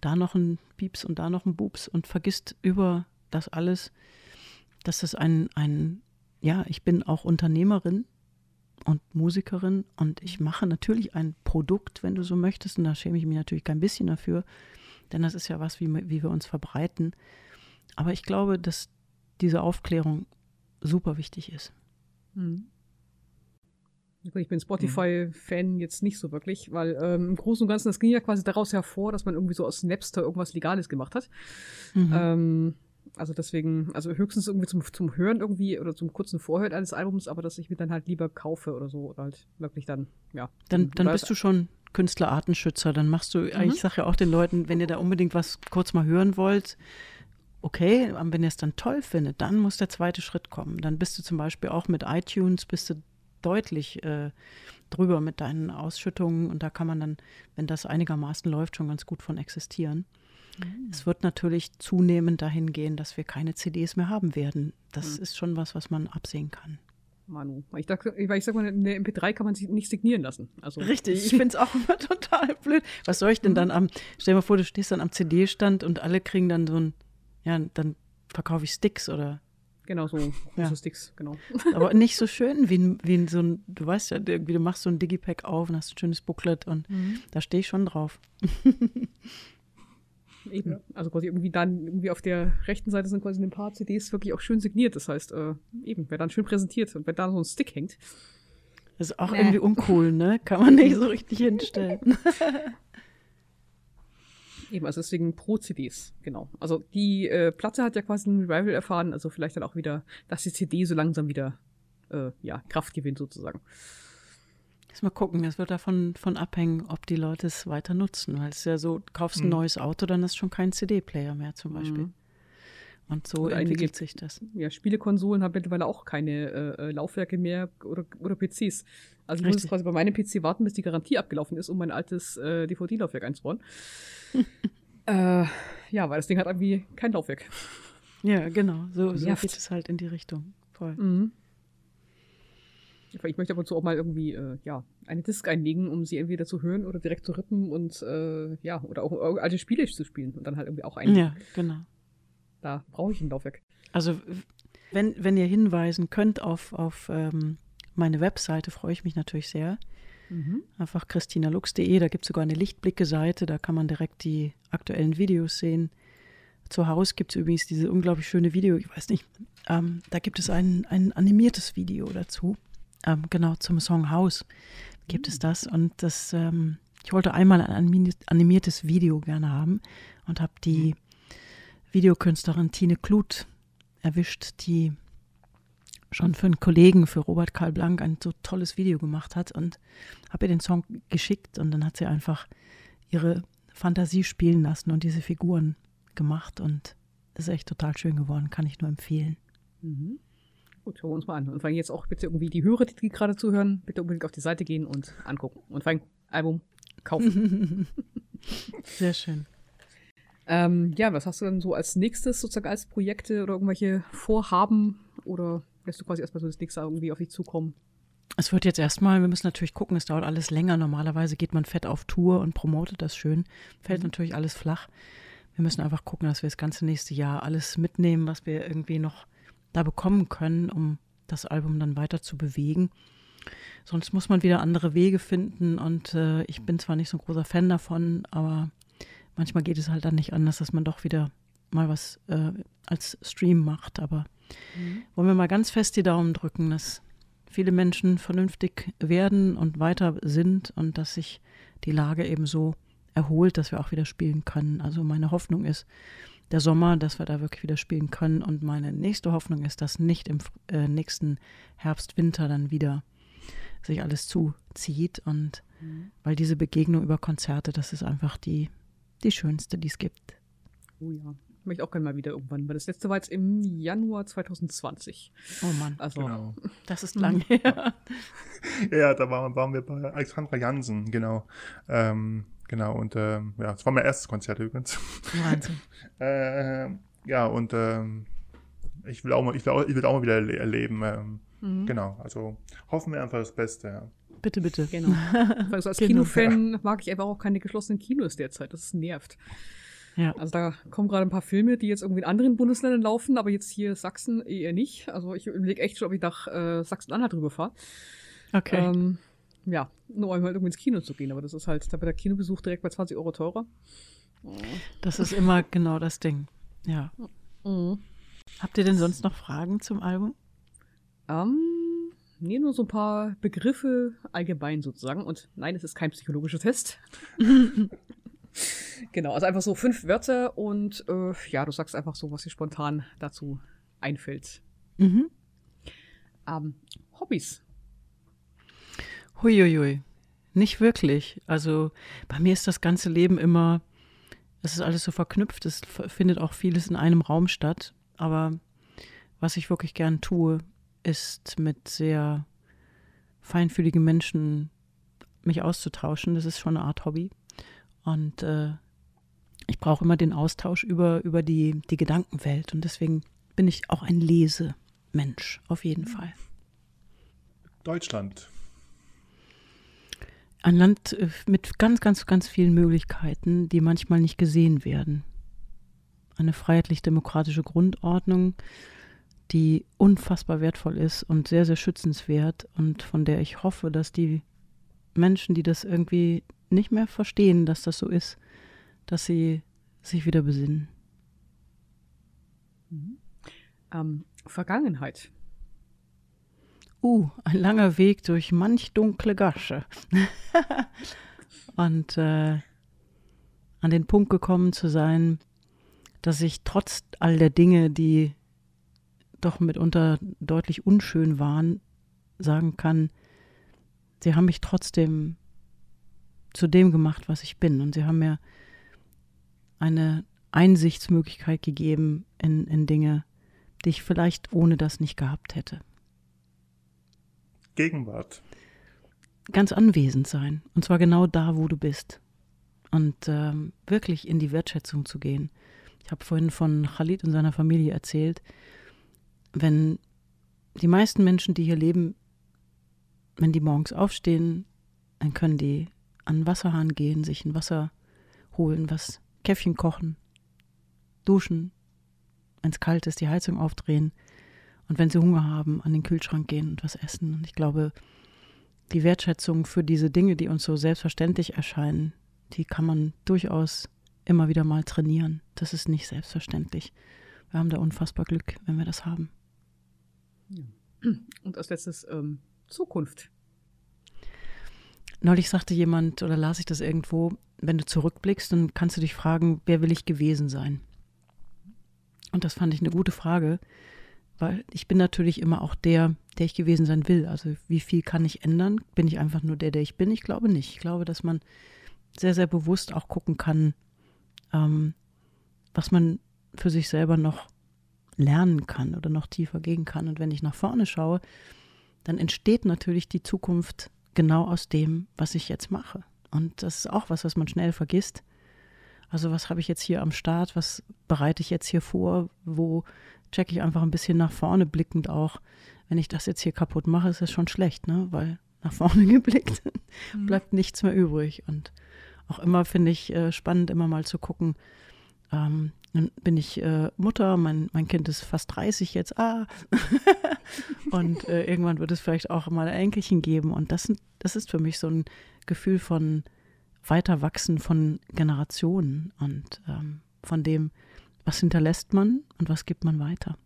da noch ein Pieps und da noch ein Bups und vergisst über das alles, dass das ein, ein, ja, ich bin auch Unternehmerin und Musikerin und ich mache natürlich ein Produkt, wenn du so möchtest, und da schäme ich mich natürlich kein bisschen dafür, denn das ist ja was, wie, wie wir uns verbreiten. Aber ich glaube, dass diese Aufklärung super wichtig ist. Mhm. Ich bin Spotify-Fan jetzt nicht so wirklich, weil ähm, im Großen und Ganzen, das ging ja quasi daraus hervor, dass man irgendwie so aus Napster irgendwas Legales gemacht hat. Mhm. Ähm, also deswegen, also höchstens irgendwie zum, zum Hören irgendwie oder zum kurzen Vorhören eines Albums, aber dass ich mir dann halt lieber kaufe oder so oder halt wirklich dann, ja. Dann, dann bist du schon Künstlerartenschützer, dann machst du, mhm. ich sage ja auch den Leuten, wenn ihr da unbedingt was kurz mal hören wollt, okay, wenn ihr es dann toll findet, dann muss der zweite Schritt kommen. Dann bist du zum Beispiel auch mit iTunes, bist du deutlich äh, drüber mit deinen Ausschüttungen und da kann man dann, wenn das einigermaßen läuft, schon ganz gut von existieren. Mhm. Es wird natürlich zunehmend dahin gehen, dass wir keine CDs mehr haben werden. Das mhm. ist schon was, was man absehen kann. Manu. Ich, dachte, ich sag mal, eine MP3 kann man sich nicht signieren lassen. Also, Richtig, ich finde es auch immer [laughs] total blöd. Was soll ich denn dann am, stell dir mal vor, du stehst dann am CD-Stand und alle kriegen dann so ein, ja, dann verkaufe ich Sticks oder Genau, so große ja. Sticks, genau. [laughs] Aber nicht so schön wie, wie so ein, du weißt ja, wie du machst so ein Digipack auf und hast ein schönes Booklet und mhm. da stehe ich schon drauf. eben. Ja. Also quasi irgendwie dann, irgendwie auf der rechten Seite sind quasi ein paar CDs wirklich auch schön signiert. Das heißt, äh, eben, wer dann schön präsentiert und wenn da so ein Stick hängt. Das ist auch nee. irgendwie uncool, ne? Kann man nicht so richtig [laughs] hinstellen. Eben, also deswegen Pro-CDs, genau. Also die äh, Platte hat ja quasi ein Revival erfahren, also vielleicht dann auch wieder, dass die CD so langsam wieder äh, ja, Kraft gewinnt sozusagen. Jetzt mal gucken, es wird davon von abhängen, ob die Leute es weiter nutzen, weil es ja so, kaufst ein mhm. neues Auto, dann ist schon kein CD-Player mehr zum Beispiel. Mhm. Und so oder entwickelt einige, sich das. Ja, Spielekonsolen haben mittlerweile auch keine äh, äh Laufwerke mehr oder, oder PCs. Also ich Richtig. muss quasi bei meinem PC warten, bis die Garantie abgelaufen ist, um mein altes äh, DVD-Laufwerk einzubauen. [laughs] äh, ja, weil das Ding hat irgendwie kein Laufwerk. Ja, genau. So, so geht es halt in die Richtung. Voll. Mhm. Ich möchte ab und zu auch mal irgendwie, äh, ja, eine Disk einlegen, um sie entweder zu hören oder direkt zu rippen und, äh, ja, oder auch alte Spiele zu spielen und dann halt irgendwie auch einlegen. Ja, genau. Da brauche ich ein Laufwerk. Also, wenn, wenn ihr hinweisen könnt auf, auf ähm, meine Webseite, freue ich mich natürlich sehr. Mhm. Einfach christinalux.de, da gibt es sogar eine Lichtblicke-Seite, da kann man direkt die aktuellen Videos sehen. Zu Hause gibt es übrigens diese unglaublich schöne Video, ich weiß nicht, ähm, da gibt es ein, ein animiertes Video dazu. Ähm, genau, zum Song Haus gibt mhm. es das. Und das, ähm, ich wollte einmal ein animiertes Video gerne haben und habe die mhm. Videokünstlerin Tine Kluth erwischt, die schon für einen Kollegen, für Robert Karl Blank, ein so tolles Video gemacht hat und habe ihr den Song geschickt und dann hat sie einfach ihre Fantasie spielen lassen und diese Figuren gemacht und ist echt total schön geworden, kann ich nur empfehlen. Mhm. Gut, hören wir uns mal an. Und vor allem jetzt auch bitte irgendwie die Hörer, die gerade zuhören, bitte unbedingt auf die Seite gehen und angucken. Und vor allem Album kaufen. [laughs] Sehr schön. Ähm, ja, was hast du dann so als nächstes sozusagen als Projekte oder irgendwelche Vorhaben oder lässt du quasi erstmal so das nächste irgendwie auf dich zukommen? Es wird jetzt erstmal, wir müssen natürlich gucken, es dauert alles länger. Normalerweise geht man fett auf Tour und promotet das schön. Fällt mhm. natürlich alles flach. Wir müssen einfach gucken, dass wir das ganze nächste Jahr alles mitnehmen, was wir irgendwie noch da bekommen können, um das Album dann weiter zu bewegen. Sonst muss man wieder andere Wege finden und äh, ich bin zwar nicht so ein großer Fan davon, aber manchmal geht es halt dann nicht anders, dass man doch wieder mal was äh, als Stream macht. Aber Mhm. Wollen wir mal ganz fest die Daumen drücken, dass viele Menschen vernünftig werden und weiter sind und dass sich die Lage eben so erholt, dass wir auch wieder spielen können. Also meine Hoffnung ist der Sommer, dass wir da wirklich wieder spielen können. Und meine nächste Hoffnung ist, dass nicht im äh, nächsten Herbst, Winter dann wieder sich alles zuzieht. Und mhm. weil diese Begegnung über Konzerte, das ist einfach die, die schönste, die es gibt. Oh ja möchte auch gerne mal wieder irgendwann, weil das letzte war jetzt im Januar 2020. Oh Mann, also, genau. [laughs] das ist lang her. [laughs] ja, da waren, waren wir bei Alexandra Jansen, genau. Ähm, genau, und ähm, ja, das war mein erstes Konzert übrigens. Wahnsinn. [laughs] äh, ja, und ähm, ich, will auch mal, ich, will auch, ich will auch mal wieder erleben. Ähm, mhm. Genau, also hoffen wir einfach das Beste, ja. Bitte, bitte. Genau. [laughs] Also als genau. Kinofan mag ich einfach auch keine geschlossenen Kinos derzeit. Das nervt. Ja. Also da kommen gerade ein paar Filme, die jetzt irgendwie in anderen Bundesländern laufen, aber jetzt hier Sachsen eher nicht. Also ich überlege echt schon, ob ich nach äh, Sachsen-Anhalt drüber fahre. Okay. Ähm, ja, nur um halt irgendwie ins Kino zu gehen, aber das ist halt, da wird der Kinobesuch direkt bei 20 Euro teurer. Das ist immer genau das Ding. Ja. Mhm. Habt ihr denn sonst noch Fragen zum Album? Ähm, nee, nur so ein paar Begriffe allgemein sozusagen. Und nein, es ist kein psychologischer Test. [laughs] genau, also einfach so fünf Wörter und äh, ja, du sagst einfach so, was dir spontan dazu einfällt. Mhm. Ähm, Hobbys. Huiuiui. Nicht wirklich. Also bei mir ist das ganze Leben immer, es ist alles so verknüpft, es findet auch vieles in einem Raum statt. Aber was ich wirklich gern tue, ist mit sehr feinfühligen Menschen mich auszutauschen. Das ist schon eine Art Hobby. Und äh, ich brauche immer den Austausch über, über die, die Gedankenwelt. Und deswegen bin ich auch ein Lesemensch, auf jeden Fall. Deutschland. Ein Land äh, mit ganz, ganz, ganz vielen Möglichkeiten, die manchmal nicht gesehen werden. Eine freiheitlich-demokratische Grundordnung, die unfassbar wertvoll ist und sehr, sehr schützenswert und von der ich hoffe, dass die Menschen, die das irgendwie nicht mehr verstehen, dass das so ist, dass sie sich wieder besinnen. Mhm. Ähm, Vergangenheit. Uh, ein langer Weg durch manch dunkle Gasche. [laughs] Und äh, an den Punkt gekommen zu sein, dass ich trotz all der Dinge, die doch mitunter deutlich unschön waren, sagen kann, sie haben mich trotzdem zu dem gemacht, was ich bin. Und sie haben mir eine Einsichtsmöglichkeit gegeben in, in Dinge, die ich vielleicht ohne das nicht gehabt hätte. Gegenwart. Ganz anwesend sein. Und zwar genau da, wo du bist. Und ähm, wirklich in die Wertschätzung zu gehen. Ich habe vorhin von Khalid und seiner Familie erzählt. Wenn die meisten Menschen, die hier leben, wenn die morgens aufstehen, dann können die an den Wasserhahn gehen, sich ein Wasser holen, was Käffchen kochen, duschen, wenn es kalt ist, die Heizung aufdrehen und wenn sie Hunger haben, an den Kühlschrank gehen und was essen. Und ich glaube, die Wertschätzung für diese Dinge, die uns so selbstverständlich erscheinen, die kann man durchaus immer wieder mal trainieren. Das ist nicht selbstverständlich. Wir haben da unfassbar Glück, wenn wir das haben. Und als letztes ähm, Zukunft. Neulich sagte jemand oder las ich das irgendwo, wenn du zurückblickst, dann kannst du dich fragen, wer will ich gewesen sein? Und das fand ich eine gute Frage, weil ich bin natürlich immer auch der, der ich gewesen sein will. Also wie viel kann ich ändern? Bin ich einfach nur der, der ich bin? Ich glaube nicht. Ich glaube, dass man sehr, sehr bewusst auch gucken kann, ähm, was man für sich selber noch lernen kann oder noch tiefer gehen kann. Und wenn ich nach vorne schaue, dann entsteht natürlich die Zukunft genau aus dem, was ich jetzt mache. Und das ist auch was, was man schnell vergisst. Also was habe ich jetzt hier am Start? Was bereite ich jetzt hier vor? Wo checke ich einfach ein bisschen nach vorne blickend auch? Wenn ich das jetzt hier kaputt mache, ist das schon schlecht, ne? Weil nach vorne [laughs] geblickt mhm. bleibt nichts mehr übrig. Und auch immer finde ich äh, spannend, immer mal zu gucken. Ähm, dann bin ich äh, Mutter, mein, mein Kind ist fast 30 jetzt, ah. [laughs] und äh, irgendwann wird es vielleicht auch mal Enkelchen geben. Und das, das ist für mich so ein Gefühl von Weiterwachsen von Generationen und ähm, von dem, was hinterlässt man und was gibt man weiter.